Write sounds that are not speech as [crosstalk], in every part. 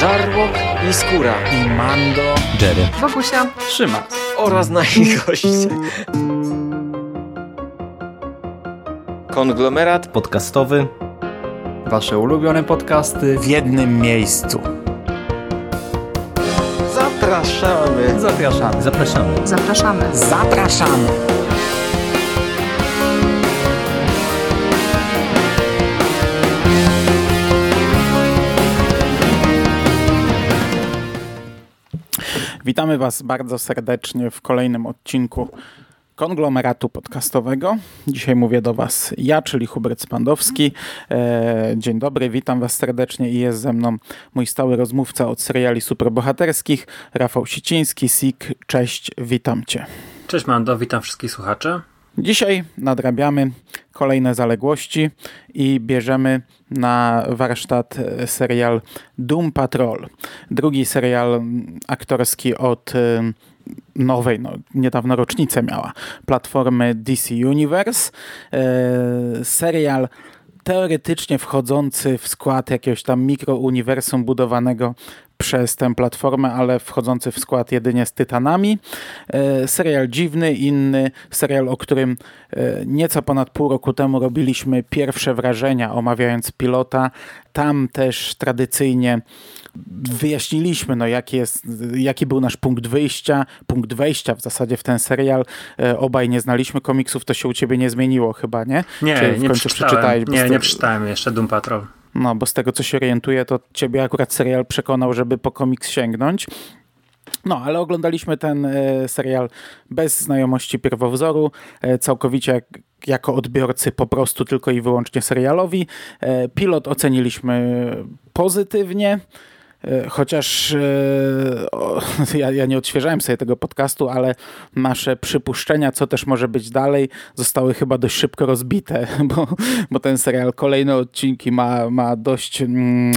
Żarłok i Skóra i Mando, Jerry, Wokusia, Trzyma oraz nasi goście. Konglomerat podcastowy. Wasze ulubione podcasty w jednym miejscu. Zapraszamy. Zapraszamy. Zapraszamy. zapraszamy. Zapraszamy. Witamy Was bardzo serdecznie w kolejnym odcinku konglomeratu podcastowego. Dzisiaj mówię do Was ja, czyli Hubert Spandowski. E, dzień dobry, witam Was serdecznie i jest ze mną mój stały rozmówca od seriali superbohaterskich, Rafał Siciński, SIK. Cześć, witam Cię. Cześć Mando, witam wszystkich słuchaczy. Dzisiaj nadrabiamy kolejne zaległości i bierzemy na warsztat e, serial Doom Patrol. Drugi serial aktorski od e, nowej, no, niedawno rocznicę miała, platformy DC Universe. E, serial teoretycznie wchodzący w skład jakiegoś tam mikrouniwersum budowanego przez tę platformę, ale wchodzący w skład jedynie z Tytanami. E, serial dziwny, inny, serial, o którym e, nieco ponad pół roku temu robiliśmy pierwsze wrażenia, omawiając pilota. Tam też tradycyjnie wyjaśniliśmy, no, jaki, jest, jaki był nasz punkt wyjścia, punkt wejścia w zasadzie w ten serial. E, obaj nie znaliśmy komiksów, to się u ciebie nie zmieniło chyba, nie? Nie, Czy w nie końcu przeczytałem. Nie, nie przeczytałem jeszcze Doom Patrol. No, bo z tego co się orientuję, to ciebie akurat serial przekonał, żeby po komiks sięgnąć. No, ale oglądaliśmy ten e, serial bez znajomości pierwowzoru, e, całkowicie jak, jako odbiorcy po prostu tylko i wyłącznie serialowi. E, pilot oceniliśmy pozytywnie. E, chociaż e, [laughs] ja, ja, nie odświeżałem sobie tego podcastu, ale nasze przypuszczenia, co też może być dalej, zostały chyba dość szybko rozbite, [laughs] bo, bo ten serial, kolejne odcinki ma, ma dość, mm,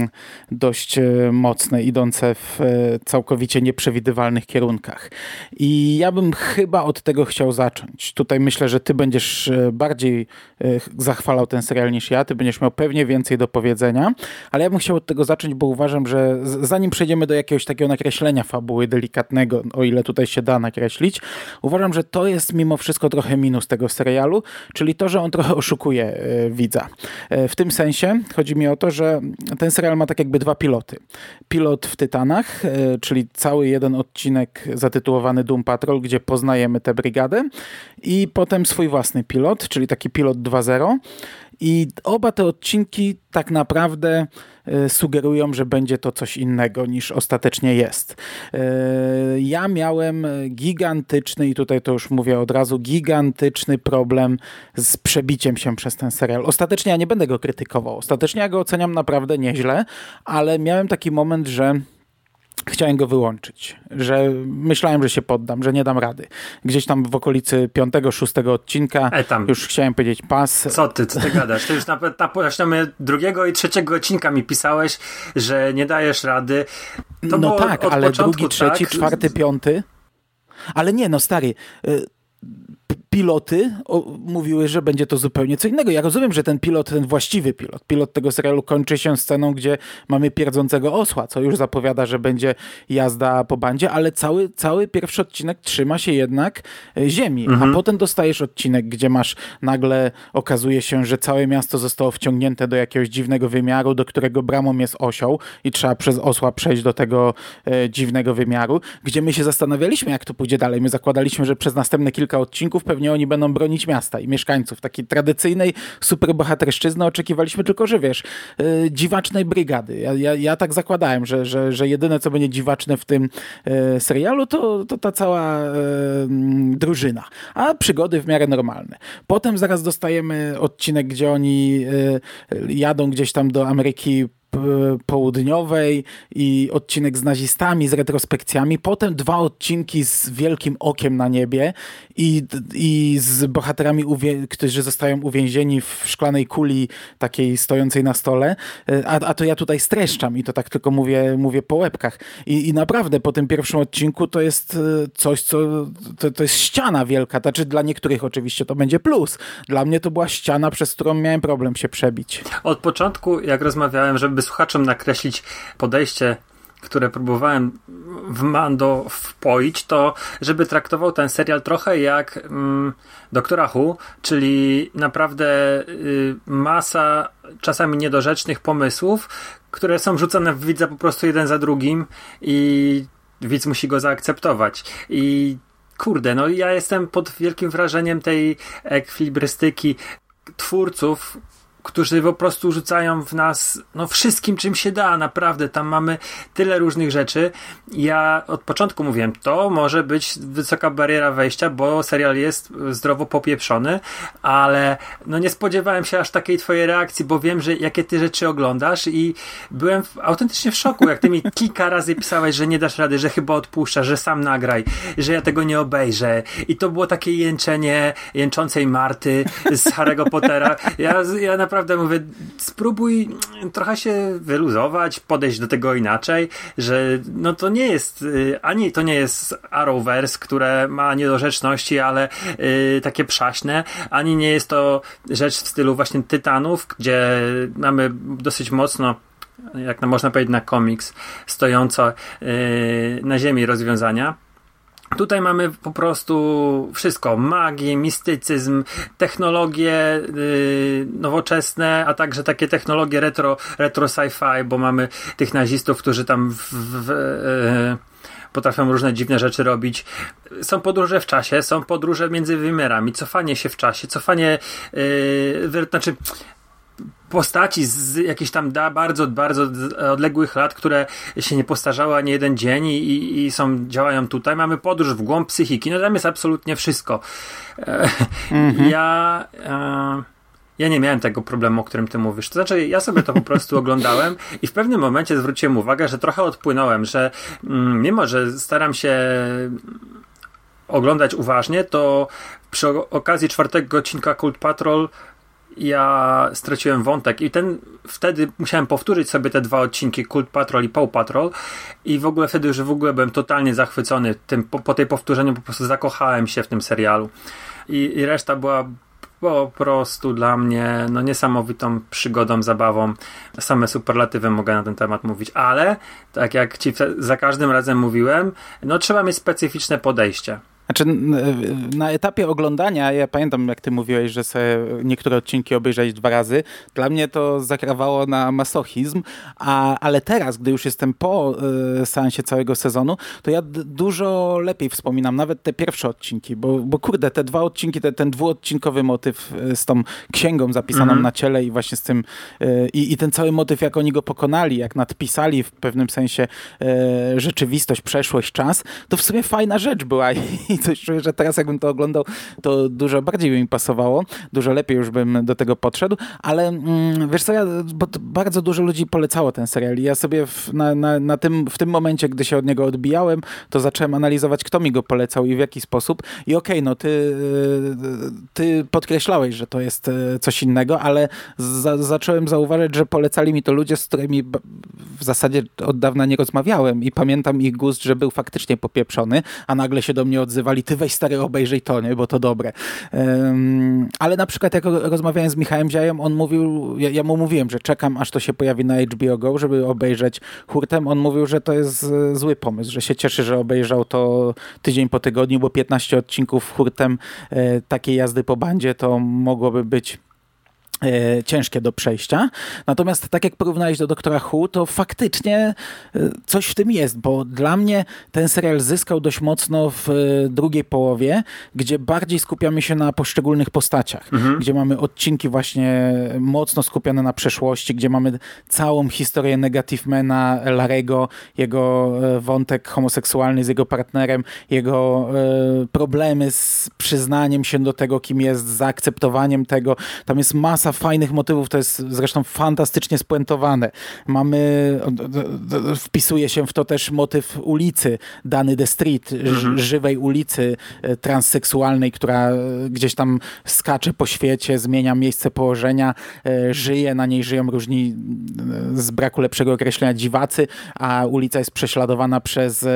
dość e, mocne, idące w całkowicie nieprzewidywalnych kierunkach. I ja bym chyba od tego chciał zacząć. Tutaj myślę, że ty będziesz bardziej zachwalał ten serial niż ja, ty będziesz miał pewnie więcej do powiedzenia, ale ja bym chciał od tego zacząć, bo uważam, że zanim przejdziemy do jakiegoś takiego nakreślenia fabuły delikatnego, o ile tutaj się da nakreślić, uważam, że to jest mimo wszystko trochę minus tego serialu, czyli to, że on trochę oszukuje e, widza. E, w tym sensie chodzi mi o to, że ten serial ma tak jakby dwa piloty. Pilot w Tytanach, e, czyli cały jeden odcinek zatytułowany Doom Patrol, gdzie poznajemy tę brygadę i potem swój własny pilot, czyli taki pilot 2.0 i oba te odcinki tak naprawdę e, sugerują, że będzie to coś innego niż ostatecznie jest. E, ja miałem gigantyczny, i tutaj to już mówię od razu, gigantyczny problem z przebiciem się przez ten serial. Ostatecznie ja nie będę go krytykował. Ostatecznie ja go oceniam naprawdę nieźle, ale miałem taki moment, że chciałem go wyłączyć, że myślałem, że się poddam, że nie dam rady. Gdzieś tam w okolicy piątego, szóstego odcinka e, tam. już chciałem powiedzieć pas. Co ty, co ty gadasz? Ty już na, na poziomie drugiego i trzeciego odcinka mi pisałeś, że nie dajesz rady. To no tak, ale drugi, trzeci, tak? czwarty, piąty. Ale nie, no stary, y, piloty o, mówiły, że będzie to zupełnie co innego. Ja rozumiem, że ten pilot, ten właściwy pilot, pilot tego serialu kończy się sceną, gdzie mamy pierdzącego osła, co już zapowiada, że będzie jazda po bandzie, ale cały, cały pierwszy odcinek trzyma się jednak e, ziemi, mhm. a potem dostajesz odcinek, gdzie masz nagle okazuje się, że całe miasto zostało wciągnięte do jakiegoś dziwnego wymiaru, do którego bramą jest osioł i trzeba przez osła przejść do tego e, dziwnego wymiaru, gdzie my się zastanawialiśmy, jak to pójdzie dalej. My zakładaliśmy, że przez następne kilka odcinków pewnie oni będą bronić miasta i mieszkańców. Takiej tradycyjnej superbohaterszczyzny oczekiwaliśmy tylko, że wiesz, yy, dziwacznej brygady. Ja, ja, ja, tak zakładałem, że, że, że jedyne, co będzie dziwaczne w tym yy, serialu, to, to ta cała yy, drużyna. A przygody w miarę normalne. Potem zaraz dostajemy odcinek, gdzie oni y, jadą gdzieś tam do Ameryki południowej i odcinek z nazistami, z retrospekcjami, potem dwa odcinki z wielkim okiem na niebie i, i z bohaterami, którzy zostają uwięzieni w szklanej kuli takiej stojącej na stole, a, a to ja tutaj streszczam i to tak tylko mówię, mówię po łebkach. I, I naprawdę po tym pierwszym odcinku to jest e, coś, co to, to jest ściana wielka, znaczy dla niektórych oczywiście to będzie plus. Dla mnie to była ściana, przez którą miałem problem się przebić. Od początku, jak rozmawiałem, żeby słuchaczom nakreślić podejście które próbowałem w Mando wpoić, to żeby traktował ten serial trochę jak mm, Doktora Who, czyli naprawdę y, masa czasami niedorzecznych pomysłów, które są rzucone w widza po prostu jeden za drugim i widz musi go zaakceptować. I kurde, no ja jestem pod wielkim wrażeniem tej ekwilibrystyki twórców, którzy po prostu rzucają w nas no wszystkim, czym się da, naprawdę. Tam mamy tyle różnych rzeczy. Ja od początku mówiłem, to może być wysoka bariera wejścia, bo serial jest zdrowo popieprzony, ale no nie spodziewałem się aż takiej twojej reakcji, bo wiem, że jakie ty rzeczy oglądasz i byłem w, autentycznie w szoku, jak ty mi kilka razy pisałeś, że nie dasz rady, że chyba odpuszczasz, że sam nagraj, że ja tego nie obejrzę. I to było takie jęczenie jęczącej Marty z Harry'ego Pottera. Ja, ja naprawdę naprawdę mówię, spróbuj trochę się wyluzować, podejść do tego inaczej, że no to nie jest, y, ani to nie jest Arrowverse, które ma niedorzeczności, ale yy, takie przaśne, ani nie jest to rzecz w stylu właśnie Tytanów, gdzie mamy dosyć mocno jak można powiedzieć na komiks, stojąco yy, na ziemi rozwiązania. Tutaj mamy po prostu wszystko: magię, mistycyzm, technologie yy, nowoczesne, a także takie technologie retro, retro sci-fi, bo mamy tych nazistów, którzy tam w, w, yy, potrafią różne dziwne rzeczy robić. Są podróże w czasie, są podróże między wymiarami, cofanie się w czasie, cofanie, yy, znaczy postaci z jakichś tam da, bardzo, bardzo odległych lat, które się nie postarzały ani jeden dzień i, i są, działają tutaj. Mamy podróż w głąb psychiki. No tam jest absolutnie wszystko. [laughs] Mhm. Ja... E, ja nie miałem tego problemu, o którym ty mówisz. To znaczy, ja sobie to po prostu oglądałem i w pewnym momencie zwróciłem uwagę, że trochę odpłynąłem, że mm, mimo, że staram się oglądać uważnie, to przy okazji czwartego odcinka Cult Patrol ja straciłem wątek i ten wtedy musiałem powtórzyć sobie te dwa odcinki Cult Patrol i Paw Patrol i w ogóle wtedy już w ogóle byłem totalnie zachwycony tym, po, po tej powtórzeniu po prostu zakochałem się w tym serialu i, i reszta była po prostu dla mnie no, niesamowitą przygodą, zabawą. Same superlatywy mogę na ten temat mówić, ale tak jak ci za każdym razem mówiłem, no trzeba mieć specyficzne podejście. Znaczy, na etapie oglądania, ja pamiętam, jak ty mówiłeś, że sobie niektóre odcinki obejrzeć dwa razy. Dla mnie to zakrawało na masochizm, a, ale teraz, gdy już jestem po y, seansie całego sezonu, to ja dużo lepiej wspominam nawet te pierwsze odcinki, bo, bo kurde, te dwa odcinki, te, ten dwuodcinkowy motyw y, z tą księgą zapisaną mhm. na ciele i właśnie z tym y, i ten cały motyw, jak oni go pokonali, jak nadpisali w pewnym sensie y, rzeczywistość, przeszłość, czas, to w sumie fajna rzecz była i coś czuję, że teraz jakbym to oglądał, to dużo bardziej by mi pasowało, dużo lepiej już bym do tego podszedł, ale mm, wiesz co, ja, bardzo dużo ludzi polecało ten serial i ja sobie w, na, na, na tym, w tym momencie, gdy się od niego odbijałem, to zacząłem analizować, kto mi go polecał i w jaki sposób. I okej, okay, no ty, ty podkreślałeś, że to jest e, coś innego, ale za, zacząłem zauważyć, że polecali mi to ludzie, z którymi w zasadzie od dawna nie rozmawiałem i pamiętam ich gust, że był faktycznie popieprzony, a nagle się do mnie odzywał nazywali ty weź stary obejrzyj to, nie, bo to dobre. Um, ale na przykład jak rozmawiałem z Michałem Ziajem, on mówił, ja, ja, mu mówiłem, że czekam aż to się pojawi na HBO Go, żeby obejrzeć hurtem. On mówił, że to jest zły pomysł, że się cieszy, że obejrzał to tydzień po tygodniu, bo 15 odcinków hurtem e, takiej jazdy po bandzie to mogłoby być E, ciężkie do przejścia. Natomiast tak jak porównałeś do Doktora Who, to faktycznie e, coś w tym jest, bo dla mnie ten serial zyskał dość mocno w e, drugiej połowie, gdzie bardziej skupiamy się na poszczególnych postaciach, mhm. gdzie mamy odcinki właśnie mocno skupione na przeszłości, gdzie mamy całą historię Negativemana, Larego, jego wątek homoseksualny z jego partnerem, jego problemy z przyznaniem się do tego, kim jest, z zaakceptowaniem tego. Tam jest masa fajnych motywów, to jest zresztą fantastycznie spuentowane. Mamy, wpisuje się w to też motyw ulicy, Dany the Street, mhm. żywej ulicy e, transseksualnej, która e, gdzieś tam skacze po świecie, zmienia miejsce położenia, e, żyje, na niej żyją różni z braku lepszego określenia dziwacy, a ulica jest prześladowana przez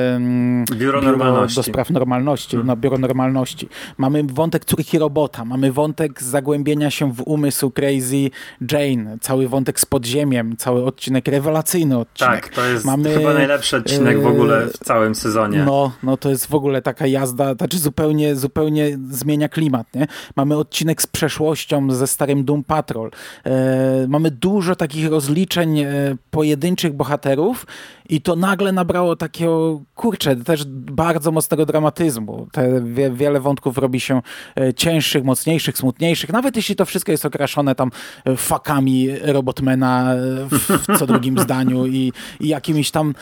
Biuro, Biuro do spraw normalności, mhm. no, Biuro Normalności. Mamy wątek córki robota, mamy wątek zagłębienia się w umysł Crazy Jane, cały wątek z podziemiem, cały odcinek, rewelacyjny odcinek. Tak, to jest Mamy, chyba najlepszy odcinek w ogóle w całym sezonie. No, no to jest w ogóle taka jazda, znaczy zupełnie, zupełnie zmienia klimat, nie? Mamy odcinek z przeszłością, ze starym Doom Patrol. E, mamy dużo takich rozliczeń e, pojedynczych bohaterów i to nagle nabrało takiego, kurczę, też bardzo mocnego dramatyzmu. Te wie, wiele wątków robi się e, cięższych, mocniejszych, smutniejszych. Nawet jeśli to wszystko jest okraszone tam e, fakami Robotmana e, w, w co drugim [laughs] zdaniu i, i jakimiś tam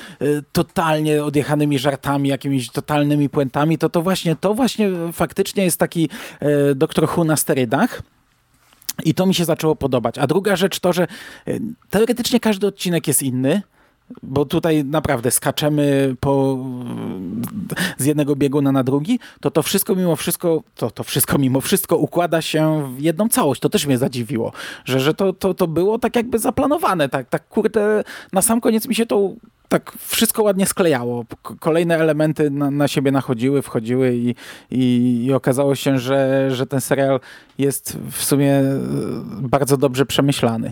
totalnie odjechanymi żartami, jakimiś totalnymi puentami, to to właśnie, to właśnie faktycznie jest taki doktor Hu na sterydach. I to mi się zaczęło podobać. A druga rzecz to, że teoretycznie każdy odcinek jest inny bo tutaj naprawdę skaczemy po, z jednego bieguna na drugi, to to wszystko mimo wszystko, to, to wszystko mimo wszystko układa się w jedną całość. To też mnie zadziwiło, że, że to, to, to było tak jakby zaplanowane, tak, tak kurde, na sam koniec mi się to tak wszystko ładnie sklejało. Kolejne elementy na, na siebie nachodziły, wchodziły i, i, i, okazało się, że, że ten serial jest w sumie bardzo dobrze przemyślany.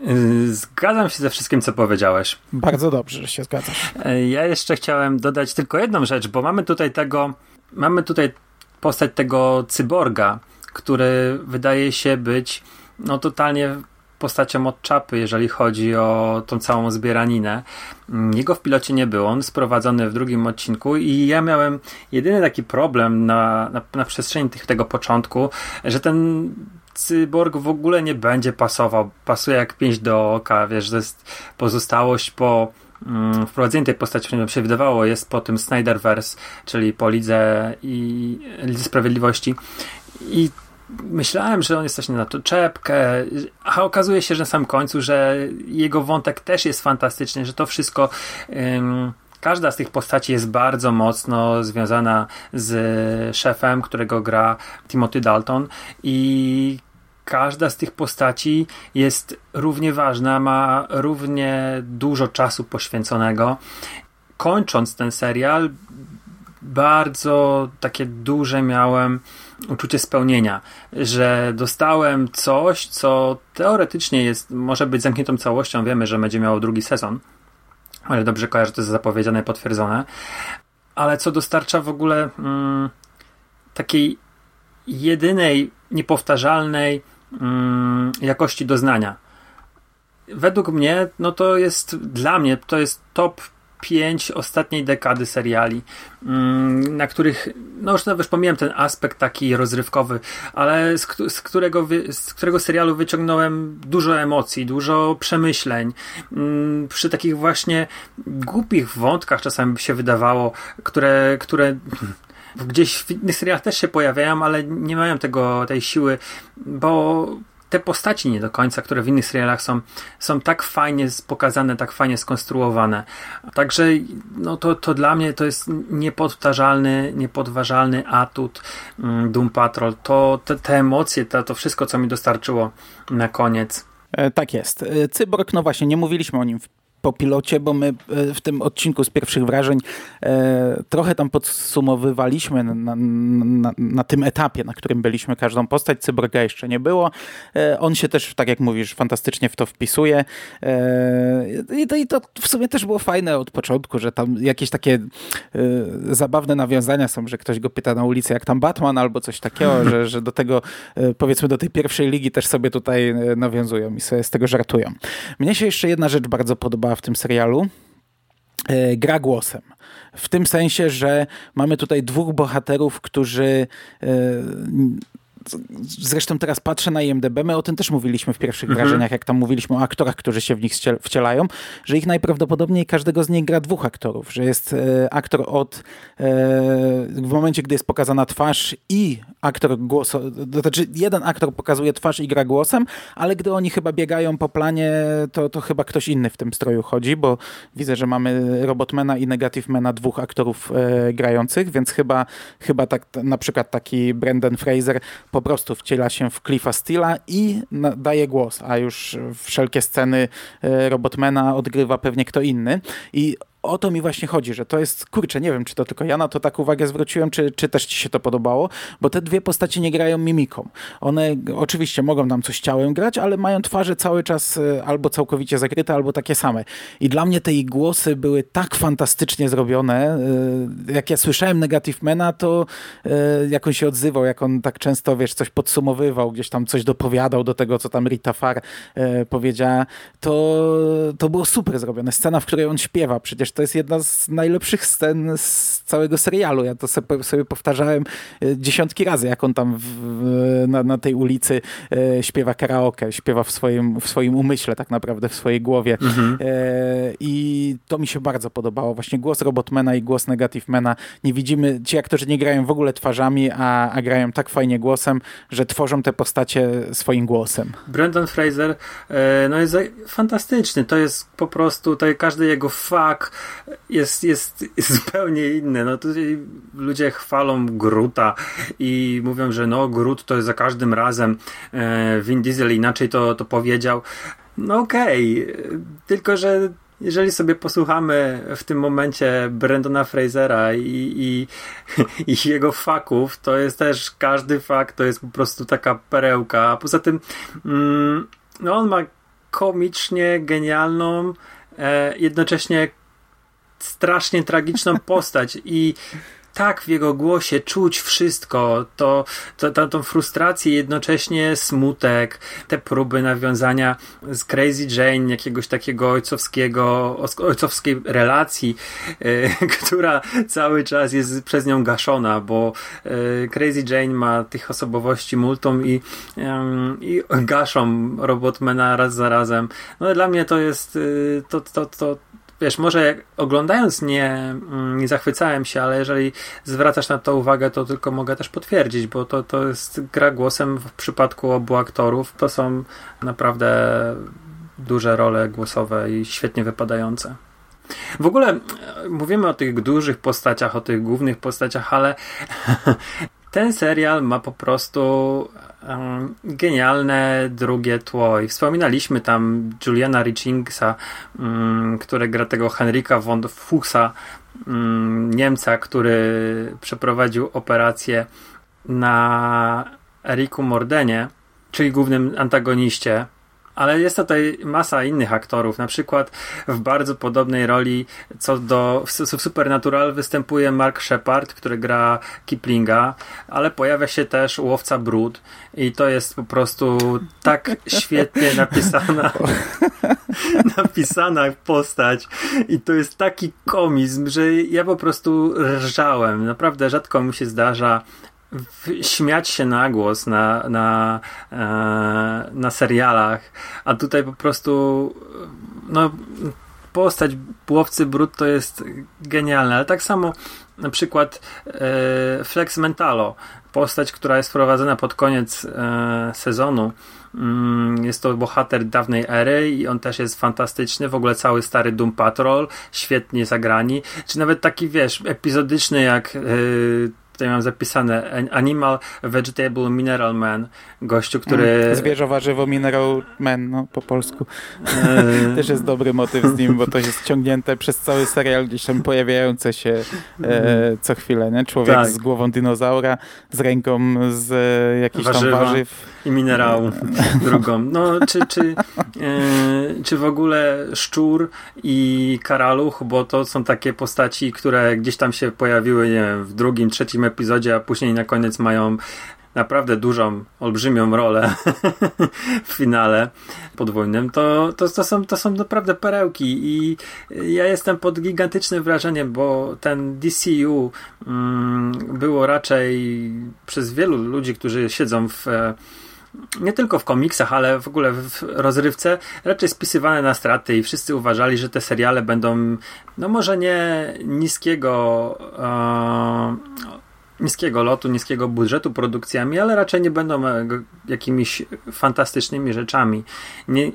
Yy, zgadzam się ze wszystkim, co powiedziałeś. Bardzo dobrze, że się zgadzasz. Yy, ja jeszcze chciałem dodać tylko jedną rzecz, bo mamy tutaj tego, mamy tutaj postać tego cyborga, który wydaje się być no totalnie postacią od czapy, jeżeli chodzi o tą całą zbieraninę. Mm, jego w pilocie nie było, on sprowadzony w drugim odcinku i ja miałem jedyny taki problem na, na, na przestrzeni tych, tego początku, że ten cyborg w ogóle nie będzie pasował. Pasuje jak pięć do oka, wiesz, to jest pozostałość po mm, wprowadzeniu tej postaci, którą się wydawało, jest po tym Snyderverse, czyli po Lidze i Lidze Sprawiedliwości i myślałem, że on jest coś na to czepkę, a okazuje się, że na samym końcu, że jego wątek też jest fantastyczny, że to wszystko ym, każda z tych postaci jest bardzo mocno związana z szefem, którego gra Timothy Dalton i każda z tych postaci jest równie ważna, ma równie dużo czasu poświęconego. Kończąc ten serial, bardzo takie duże miałem uczucie spełnienia, że dostałem coś, co teoretycznie jest, może być zamkniętą całością. Wiemy, że będzie miało drugi sezon, ale dobrze kojarzę, to jest zapowiedziane, potwierdzone. Ale co dostarcza w ogóle mm, takiej jedynej, niepowtarzalnej mm, jakości doznania. Według mnie, no to jest dla mnie, to jest top pięć ostatniej dekady seriali, mm, na których, no już nawet pomijam ten aspekt taki rozrywkowy, ale z, z, którego, z którego serialu wyciągnąłem dużo emocji, dużo przemyśleń. Mm, przy takich właśnie głupich wątkach czasami by się wydawało, które, które gdzieś w innych serialach też się pojawiają, ale nie mają tego, tej siły, bo te postaci nie do końca, które w innych serialach są, są tak fajnie pokazane, tak fajnie skonstruowane. Także no to, to dla mnie to jest niepodważalny, niepodważalny atut mm, Doom Patrol. To te, te emocje, to, to wszystko, co mi dostarczyło na koniec. E, tak jest. E, Cyborg, no właśnie, nie mówiliśmy o nim w po pilocie, bo my e, w tym odcinku z pierwszych wrażeń e, trochę tam podsumowywaliśmy na, na, na, tym etapie, na którym byliśmy każdą postać. Cyborga jeszcze nie było. E, on się też, tak jak mówisz, fantastycznie w to wpisuje. I, to, I to w sumie też było fajne od początku, że tam jakieś takie zabawne nawiązania są, że ktoś go pyta na ulicy, jak tam Batman albo coś takiego, [laughs] że, że do tego, powiedzmy, do tej pierwszej ligi też sobie tutaj nawiązują i sobie z tego żartują. Mnie się jeszcze jedna rzecz bardzo podoba w tym serialu, e, gra głosem. W tym sensie, że mamy tutaj dwóch bohaterów, którzy e, zresztą teraz patrzę na IMDB, my o tym też mówiliśmy w pierwszych mhm. wrażeniach, jak tam mówiliśmy o aktorach, którzy się w nich wcielają, że ich najprawdopodobniej każdego z nich gra dwóch aktorów, że jest e, aktor od e, w momencie, gdy jest pokazana twarz i aktor głos, to znaczy jeden aktor pokazuje twarz i gra głosem, ale gdy oni chyba biegają po planie, to, to chyba ktoś inny w tym stroju chodzi, bo widzę, że mamy Robotmana i Negativemana, dwóch aktorów e, grających, więc chyba, chyba tak, na przykład taki Brendan Fraser po prostu wciela się w Cliffa Steela i daje głos, a już wszelkie sceny e, Robotmana odgrywa pewnie kto inny. I o to mi właśnie chodzi, że to jest, kurczę, nie wiem, czy to tylko ja na to tak uwagę zwróciłem, czy, czy też ci się to podobało, bo te dwie postacie nie grają mimiką. One oczywiście mogą nam coś ciałem grać, ale mają twarze cały czas e, albo całkowicie zakryte, albo takie same. I dla mnie te ich głosy były tak fantastycznie zrobione. E, jak ja słyszałem Negative Mena, to e, jak on się odzywał, jak on tak często, wiesz, coś podsumowywał, gdzieś tam coś dopowiadał do tego, co tam Rita Farr powiedziała, to, to było super zrobione. Scena, w której on śpiewa, przecież to jest jedna z najlepszych scen z całego serialu. Ja to sobie powtarzałem dziesiątki razy, jak on tam w, na, na tej ulicy śpiewa karaoke, śpiewa w swoim, w swoim umyśle tak naprawdę, w swojej głowie. Mhm. E, I to mi się bardzo podobało. Właśnie głos Robotmana i głos Negativemana. Nie widzimy, ci aktorzy nie grają w ogóle twarzami, a, a grają tak fajnie głosem, że tworzą te postacie swoim głosem. Brandon Fraser e, no jest fantastyczny. To jest po prostu, tutaj każdy jego fak jest, jest, jest [laughs] zupełnie inny. No tutaj ludzie chwalą Gruta i mówią, że no Grut to za każdym razem e, Vin Diesel inaczej to, to powiedział. No okej, okay. tylko że jeżeli sobie posłuchamy w tym momencie Brendona Frasera i, i, [laughs] i, jego faków, to jest też każdy fakt, to jest po prostu taka perełka. A poza tym, mm, no on ma komicznie genialną, e, jednocześnie strasznie tragiczną postać i tak w jego głosie czuć wszystko, to, to, to, tą frustrację, jednocześnie smutek, te próby nawiązania z Crazy Jane, jakiegoś takiego ojcowskiego, ojcowskiej relacji, e, [laughs] która cały czas jest przez nią gaszona, bo e, Crazy Jane ma tych osobowości multum i, i gaszą Robotmana raz za razem. No dla mnie to jest e, to, to, to wiesz, może oglądając nie, mm, nie zachwycałem się, ale jeżeli zwracasz na to uwagę, to tylko mogę też potwierdzić, bo to, to jest gra głosem w przypadku obu aktorów. To są naprawdę duże role głosowe i świetnie wypadające. W ogóle e, mówimy o tych dużych postaciach, o tych głównych postaciach, ale [laughs] ten serial ma po prostu genialne drugie tło. I wspominaliśmy tam Juliana Richingsa, um, który gra tego Henryka von Fuchsa, um, Niemca, który przeprowadził operację na Eriku Mordenie, czyli głównym antagoniście ale jest tutaj masa innych aktorów. Na przykład w bardzo podobnej roli co do w Supernatural występuje Mark Shepard, który gra Kiplinga, ale pojawia się też łowca brud i to jest po prostu tak świetnie [laughs] napisana [laughs] napisana postać i to jest taki komizm, że ja po prostu rżałem. Naprawdę rzadko mi się zdarza śmiać się na głos na, na, e, na serialach, a tutaj po prostu no, postać Łowcy Brud to jest genialne, ale tak samo na przykład e, Flex Mentalo, postać, która jest wprowadzona pod koniec e, sezonu. Mm, jest to bohater dawnej ery i on też jest fantastyczny. W ogóle cały stary Doom Patrol, świetnie zagrani. Czy nawet taki, wiesz, epizodyczny jak tutaj mam zapisane Animal Vegetable Mineral Man, gościu, który... Mm, zwierzę, warzywo, mineral man, no po polsku. E, [laughs] Też jest dobry motyw z nim, bo to jest ciągnięte przez cały serial, gdzieś tam pojawiające się e, co chwilę, nie? Człowiek tak. z głową dinozaura, z ręką z e, jakichś tam warzyw. I minerału [laughs] drugą. No, czy, czy, e, czy w ogóle szczur i karaluch, bo to są takie postaci, które gdzieś tam się pojawiły, nie wiem, w drugim, trzecim epizodzie, a później na koniec mają naprawdę dużą, olbrzymią rolę [laughs] w finale podwójnym, to, to, to, są, to są naprawdę perełki i ja jestem pod gigantycznym wrażeniem, bo ten DCU mm, było raczej przez wielu ludzi, którzy siedzą w nie tylko w komiksach, ale w ogóle w rozrywce raczej spisywane na straty i wszyscy uważali, że te seriale będą no może nie niskiego e, niskiego lotu, niskiego budżetu produkcjami, ale raczej nie będą e, jakimiś fantastycznymi rzeczami. Nie,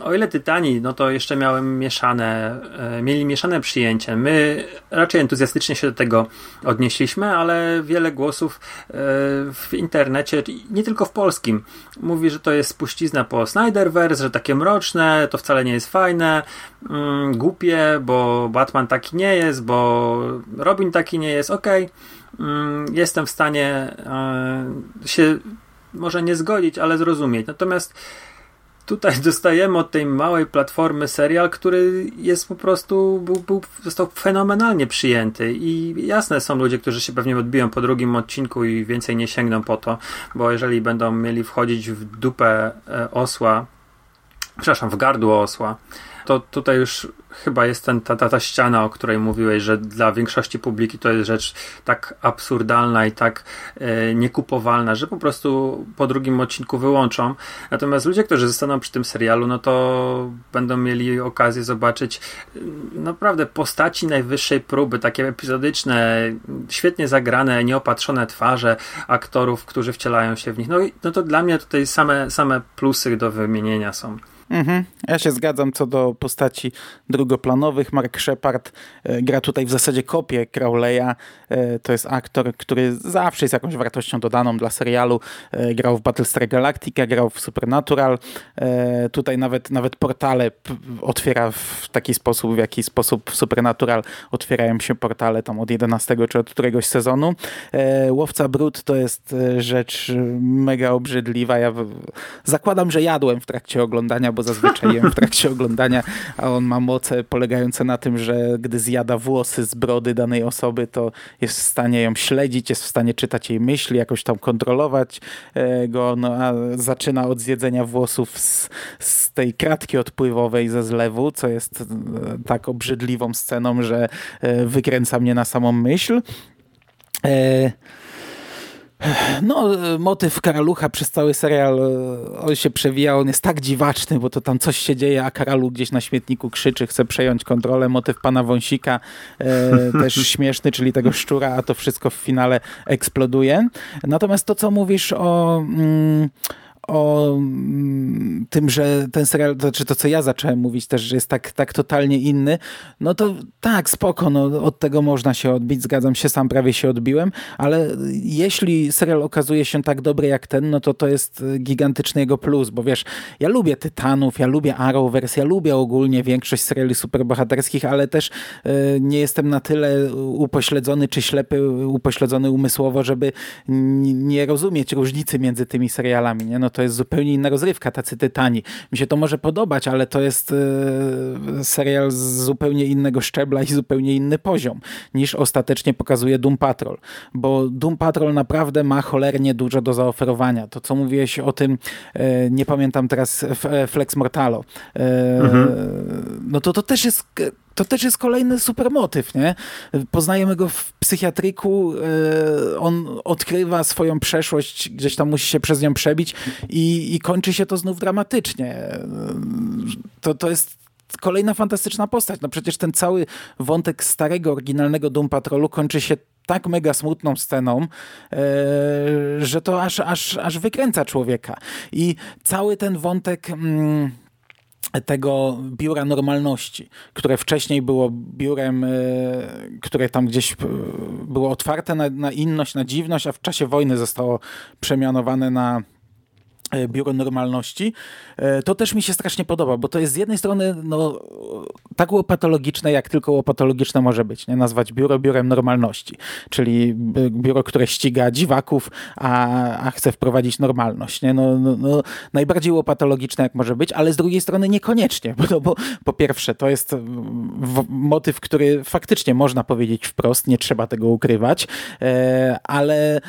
o ile Tytani, no to jeszcze miałem mieszane, e, mieli mieszane przyjęcie. My raczej entuzjastycznie się do tego odnieśliśmy, ale wiele głosów e, w internecie, nie tylko w polskim, mówi, że to jest spuścizna po Snyderverse, że takie mroczne, to wcale nie jest fajne, mm, głupie, bo Batman taki nie jest, bo Robin taki nie jest, okej. Okay. Mm, jestem w stanie e, się może nie zgodzić, ale zrozumieć. Natomiast tutaj [laughs] dostajemy od tej małej platformy serial, który jest po prostu, był, był, został fenomenalnie przyjęty i jasne są ludzie, którzy się pewnie odbiją po drugim odcinku i więcej nie sięgną po to, bo jeżeli będą mieli wchodzić w dupę e, osła, przepraszam, w gardło osła, to tutaj już chyba jest ten, ta, ta, ta ściana, o której mówiłeś, że dla większości publiki to jest rzecz tak absurdalna i tak e, niekupowalna, że po prostu po drugim odcinku wyłączą. Natomiast ludzie, którzy zostaną przy tym serialu, no to będą mieli okazję zobaczyć e, naprawdę postaci najwyższej próby, takie epizodyczne, świetnie zagrane, nieopatrzone twarze aktorów, którzy wcielają się w nich. No, no to dla mnie tutaj same, same plusy do wymienienia są. Mhm. Ja się zgadzam co do postaci drugoplanowych. Mark Shepard e, gra tutaj w zasadzie kopię Crowleya. E, to jest aktor, który zawsze jest jakąś wartością dodaną dla serialu. E, grał w Battlestar Galactica, grał w Supernatural. Tutaj nawet, nawet portale otwiera w taki sposób, w jaki sposób w Supernatural otwierają się portale tam od 11 czy od któregoś sezonu. Łowca Brud to jest rzecz mega obrzydliwa. Ja zakładam, że jadłem w trakcie oglądania, bo zazwyczaj jem w trakcie oglądania, a on ma moce polegające na tym, że gdy zjada włosy z brody danej osoby, to jest w stanie ją śledzić, jest w stanie czytać jej myśli, jakoś tam kontrolować e, go, no a zaczyna od zjedzenia włosów z, z tej kratki odpływowej ze zlewu, co jest e, tak obrzydliwą sceną, że e, wykręca mnie na samą myśl. No, motyw Karalucha przez cały serial, e, on się przewija, on jest tak dziwaczny, bo to tam coś się dzieje, a Karaluch gdzieś na śmietniku krzyczy, chce przejąć kontrolę. Motyw pana Wąsika e, [laughs] też śmieszny, czyli tego szczura, a to wszystko w finale eksploduje. Natomiast to, co mówisz o... Mm, o mm, tym, że ten serial, to znaczy to, co ja zacząłem mówić też, że jest tak, tak totalnie inny, no to tak, spoko, no, od tego można się odbić, zgadzam się, sam prawie się odbiłem, ale jeśli serial okazuje się tak dobry jak ten, no to to jest gigantyczny jego plus, bo wiesz, ja lubię Tytanów, ja lubię Arrowverse, ja lubię ogólnie większość seriali superbohaterskich, ale też y, nie jestem na tyle upośledzony czy ślepy, upośledzony umysłowo, żeby nie rozumieć różnicy między tymi serialami, nie? No to jest zupełnie inna rozrywka, tacy tytani. Mi się to może podobać, ale to jest e, serial z zupełnie innego szczebla i zupełnie inny poziom niż ostatecznie pokazuje Doom Patrol, bo Doom Patrol naprawdę ma cholernie dużo do zaoferowania. To, co mówiłeś o tym, e, nie pamiętam teraz, Flex Mortalo, e, mhm. no to to też jest to też jest kolejny super motyw, nie? Poznajemy go w psychiatryku, e, on odkrywa swoją przeszłość, gdzieś tam musi się przez nią przebić i, i kończy się to znów dramatycznie. To, to jest kolejna fantastyczna postać. No przecież ten cały wątek starego, oryginalnego Doom Patrolu kończy się tak mega smutną sceną, e, że to aż, aż, aż wykręca człowieka. I cały ten wątek... Mm, tego biura normalności, które wcześniej było biurem, e, które tam gdzieś e, było otwarte na, na inność, na dziwność, a w czasie wojny zostało przemianowane na biuro Normalności, e, to też mi się strasznie podoba, bo to jest z jednej strony no, tak łopatologiczne, jak tylko łopatologiczne może być, nie? nazwać biuro biurem normalności, czyli biuro, które ściga dziwaków, a, a chce wprowadzić normalność. Nie? No, no, no, najbardziej łopatologiczne jak może być, ale z drugiej strony niekoniecznie, bo, bo po pierwsze to jest motyw, który faktycznie można powiedzieć wprost, nie trzeba tego ukrywać, e, ale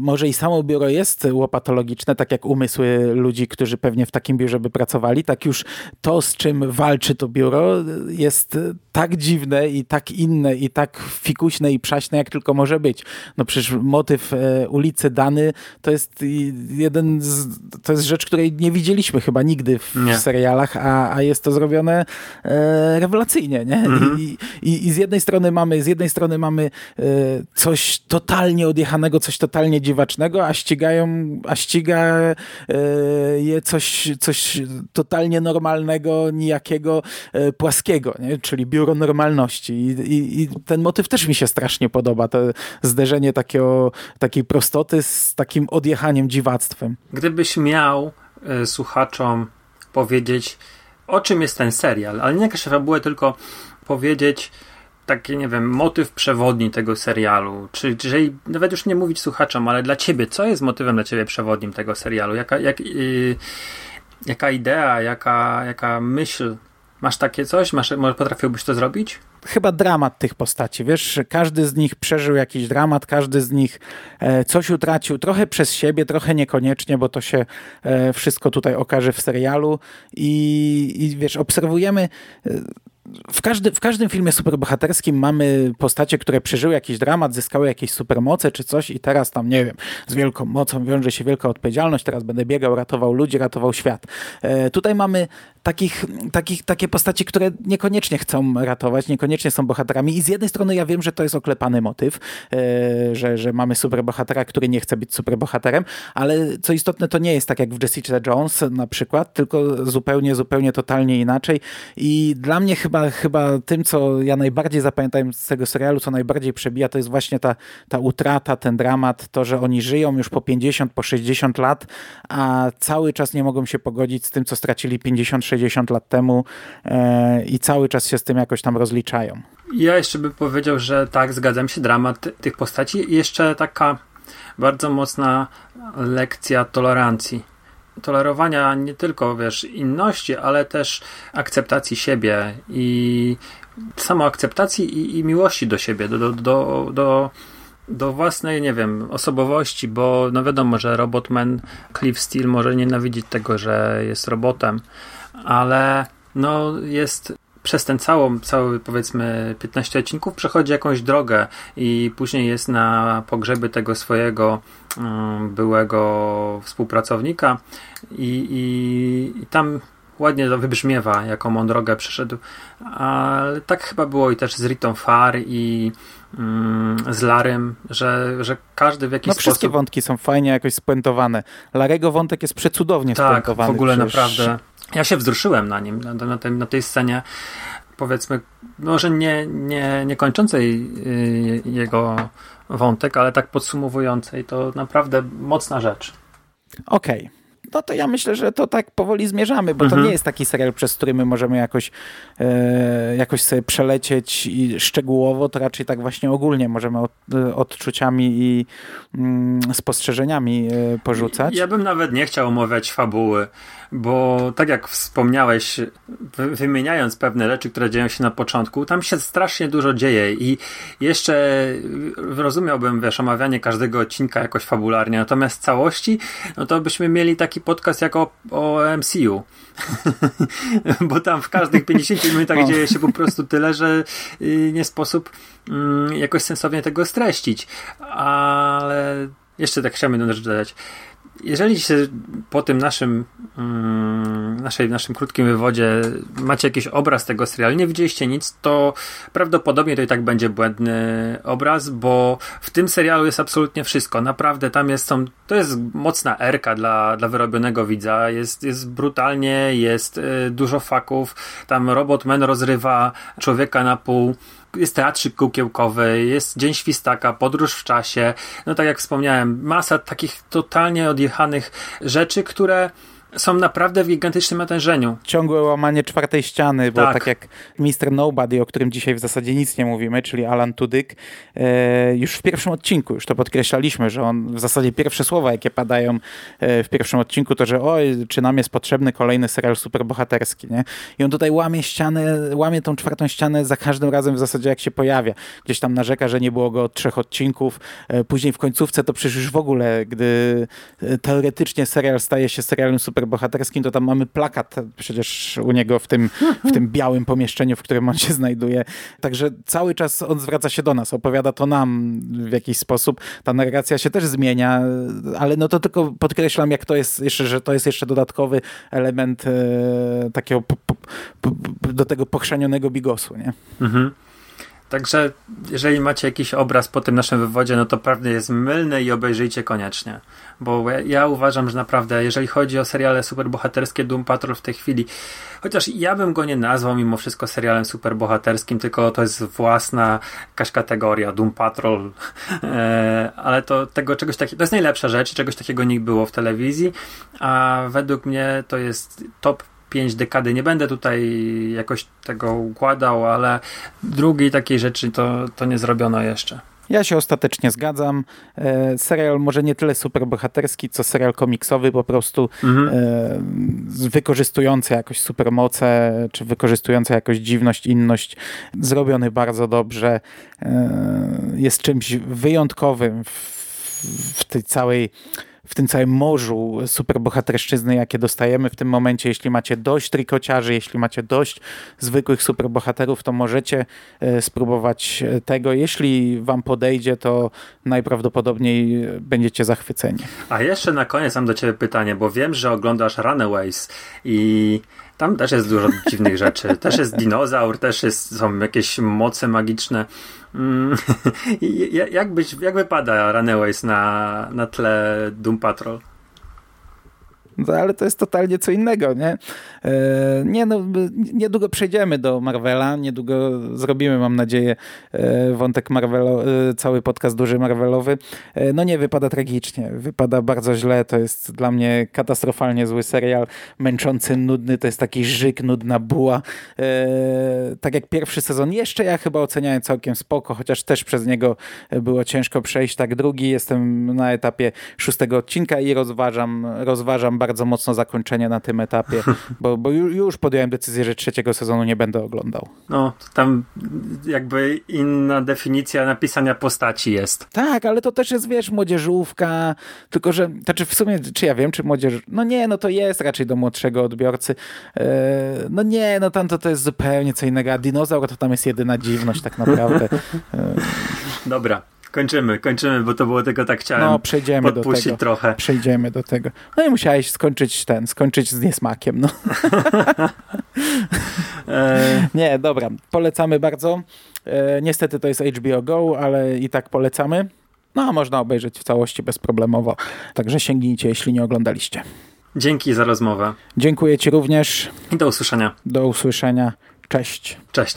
może i samo biuro jest łopatologiczne, tak jak umysły ludzi, którzy pewnie w takim biurze by pracowali, tak już to, z czym walczy to biuro, jest tak dziwne i tak inne i tak fikuśne i przaśne, jak tylko może być. No przecież motyw e, ulicy Dany to jest jeden z, to jest rzecz, której nie widzieliśmy chyba nigdy w, w serialach, a, a jest to zrobione e, rewelacyjnie, nie? Mhm. I, i, I, z jednej strony mamy, z jednej strony mamy e, coś totalnie odjechanego, coś totalnie dziwacznego, a ścigają, a ściga e, je coś, coś totalnie normalnego, nijakiego, e, płaskiego, nie? czyli biuro normalności. I, i, I, ten motyw też mi się strasznie podoba, to zderzenie takiego, takiej prostoty z takim odjechaniem dziwactwem. Gdybyś miał y, słuchaczom powiedzieć, o czym jest ten serial, ale nie jakaś fabułę, tylko powiedzieć taki, nie wiem, motyw przewodni tego serialu? Czy jeżeli, nawet już nie mówić słuchaczom, ale dla ciebie, co jest motywem dla ciebie przewodnim tego serialu? Jaka, jak, yy, jaka idea, jaka, jaka myśl? Masz takie coś? Masz, może potrafiłbyś to zrobić? Chyba dramat tych postaci, wiesz, każdy z nich przeżył jakiś dramat, każdy z nich e, coś utracił, trochę przez siebie, trochę niekoniecznie, bo to się e, wszystko tutaj okaże w serialu i, i wiesz, obserwujemy e, w, każdy, w każdym filmie superbohaterskim mamy postacie, które przeżyły jakiś dramat, zyskały jakieś supermoce czy coś i teraz tam, nie wiem, z wielką mocą wiąże się wielka odpowiedzialność, teraz będę biegał, ratował ludzi, ratował świat. E, tutaj mamy takich, takich, takie postacie, które niekoniecznie chcą ratować, niekoniecznie są bohaterami. I z jednej strony ja wiem, że to jest oklepany motyw, e, że, że mamy superbohatera, który nie chce być superbohaterem, ale co istotne, to nie jest tak jak w Jessica Jones na przykład, tylko zupełnie, zupełnie totalnie inaczej. I dla mnie chyba chyba, tym, co ja najbardziej zapamiętałem z tego serialu, co najbardziej przebija, to jest właśnie ta, ta utrata, ten dramat, to, że oni żyją już po 50, po 60 lat, a cały czas nie mogą się pogodzić z tym, co stracili 50-60 lat temu e, i cały czas się z tym jakoś tam rozliczają. Ja jeszcze bym powiedział, że tak, zgadzam się, dramat tych postaci. Jeszcze taka bardzo mocna lekcja tolerancji. Tolerowania nie tylko, wiesz, inności, ale też akceptacji siebie i samoakceptacji i, i miłości do siebie, do, do, do, do, do własnej, nie wiem, osobowości, bo no wiadomo, że Robotman Cliff Steele może nienawidzić tego, że jest robotem, ale no jest przez ten całą, cały powiedzmy 15 odcinków przechodzi jakąś drogę i później jest na pogrzebie tego swojego um, byłego współpracownika i, i, i tam ładnie to wybrzmiewa, jaką on drogę przeszedł. Ale tak chyba było i też z Ritą Far i mm, z Larym, że, że każdy w jakiś no, sposób... wszystkie wątki są fajnie jakoś spuentowane. Larego wątek jest przecudownie tak, spuentowany. Tak, w ogóle przecież... naprawdę ja się wzruszyłem na nim, na, na, tej, na tej scenie, powiedzmy, może nie, nie, nie kończącej y, jego wątek, ale tak podsumowującej. To naprawdę mocna rzecz. Okej. Okay no to ja myślę, że to tak powoli zmierzamy, bo mhm. to nie jest taki serial, przez który my możemy jakoś, e, jakoś sobie przelecieć i szczegółowo, to raczej tak właśnie ogólnie możemy od, e, odczuciami i mm, spostrzeżeniami e, porzucać. Ja bym nawet nie chciał omawiać fabuły, bo tak jak wspomniałeś, wymieniając pewne rzeczy, które dzieją się na początku, tam się strasznie dużo dzieje i jeszcze rozumiałbym, wiesz, omawianie każdego odcinka jakoś fabularnie, natomiast całości, no to byśmy mieli taki podcast jak o, o MCU. [laughs] Bo tam w każdych 50 minutach no. dzieje się po prostu tyle, że y, nie sposób mm, jakoś sensownie tego streścić. Ale jeszcze tak chciałem jedną rzecz dodać jeżeli się po tym naszym, mm, naszej, naszym krótkim wywodzie macie jakiś obraz tego serialu, nie widzieliście nic, to prawdopodobnie to i tak będzie błędny obraz, bo w tym serialu jest absolutnie wszystko. Naprawdę tam jest, są, to jest mocna erka dla, dla wyrobionego widza. Jest, jest brutalnie, jest y, dużo faków. Tam Robotman rozrywa człowieka na pół jest teatrzyk kółkiełkowy, jest Dzień Świstaka, podróż w czasie. No tak jak wspomniałem, masa takich totalnie odjechanych rzeczy, które są naprawdę w gigantycznym natężeniu. Ciągłe łamanie czwartej ściany, bo tak, tak jak Mr. Nobody, o którym dzisiaj w zasadzie nic nie mówimy, czyli Alan Tudyk, e, już w pierwszym odcinku, już to podkreślaliśmy, że on w zasadzie pierwsze słowa, jakie padają e, w pierwszym odcinku, to że oj, czy nam jest potrzebny kolejny serial superbohaterski, nie? I on tutaj łamie ścianę, łamie tą czwartą ścianę za każdym razem w zasadzie jak się pojawia. Gdzieś tam narzeka, że nie było go od trzech odcinków, e, później w końcówce to przecież już w ogóle, gdy teoretycznie serial staje się serialem super superbohaterskim, to tam mamy plakat przecież u niego w tym, w tym białym pomieszczeniu, w którym on się znajduje. Także cały czas on zwraca się do nas, opowiada to nam w jakiś sposób. Ta narracja się też zmienia, ale no to tylko podkreślam, jak to jest jeszcze, że to jest jeszcze dodatkowy element e, takiego do tego pochrzanionego bigosu, nie? Mhm. Także jeżeli macie jakiś obraz po tym naszym wywodzie, no to prawda jest mylny i obejrzyjcie koniecznie. Bo ja, ja uważam, że naprawdę, jeżeli chodzi o seriale superbohaterskie, Doom Patrol w tej chwili, chociaż ja bym go nie nazwał mimo wszystko serialem superbohaterskim, tylko to jest własna jakaś kategoria, Doom Patrol, [laughs] e, ale to tego czegoś takiego, to jest najlepsza rzecz, czegoś takiego nie było w telewizji, a według mnie to jest top 5 dekady. Nie będę tutaj jakoś tego układał, ale drugiej takiej rzeczy to, to nie zrobiono jeszcze. Ja się ostatecznie zgadzam. E, serial może nie tyle superbohaterski, co serial komiksowy, po prostu Mhm. e, wykorzystujący jakoś supermoce, czy wykorzystujący jakoś dziwność, inność, zrobiony bardzo dobrze. E, jest czymś wyjątkowym w, w tej całej w tym całym morzu superbohaterszczyzny, jakie dostajemy w tym momencie. Jeśli macie dość trikociarzy, jeśli macie dość zwykłych superbohaterów, to możecie e, spróbować e, tego. Jeśli wam podejdzie, to najprawdopodobniej e, będziecie zachwyceni. A jeszcze na koniec mam do ciebie pytanie, bo wiem, że oglądasz Runaways i tam też jest dużo dziwnych rzeczy. Też jest dinozaur, też jest, są jakieś moce magiczne. Mm, [laughs] jak, jak wypada Runaways na, na tle Doom Patrol? No, ale to jest totalnie co innego, nie? E, nie no, niedługo przejdziemy do Marvela, niedługo zrobimy, mam nadzieję, e, wątek Marvelo, e, cały podcast duży Marvelowy. No nie, wypada tragicznie, wypada bardzo źle, to jest dla mnie katastrofalnie zły serial, męczący, nudny, to jest taki żyk, nudna buła. Tak jak pierwszy sezon, jeszcze ja chyba oceniałem całkiem spoko, chociaż też przez niego było ciężko przejść, tak drugi, jestem na etapie szóstego odcinka i rozważam, rozważam bardzo mocno zakończenie na tym etapie, [laughs] bo, bo ju- już podjąłem decyzję, że trzeciego sezonu nie będę oglądał. No, tam jakby inna definicja napisania postaci jest. Tak, ale to też jest, wiesz, młodzieżówka, tylko że, znaczy w sumie, czy ja wiem, czy młodzież, no nie, no to jest raczej do młodszego odbiorcy, e, no nie, no tam to, to jest zupełnie co innego, a dinozaur to tam jest jedyna dziwność tak naprawdę. E, [laughs] Dobra, kończymy, kończymy, bo to było tylko tak chciałem No, przejdziemy do tego. trochę. Przejdziemy do tego. No i musiałeś skończyć ten, skończyć z niesmakiem, no. [laughs] E, Nie, dobra, polecamy bardzo. E, niestety to jest HBO Go, ale i tak polecamy. No, a można obejrzeć w całości bezproblemowo. Także sięgnijcie, jeśli nie oglądaliście. dzięki za rozmowę Dziękuję Ci również. i do usłyszenia. Do usłyszenia. Cześć. Cześć.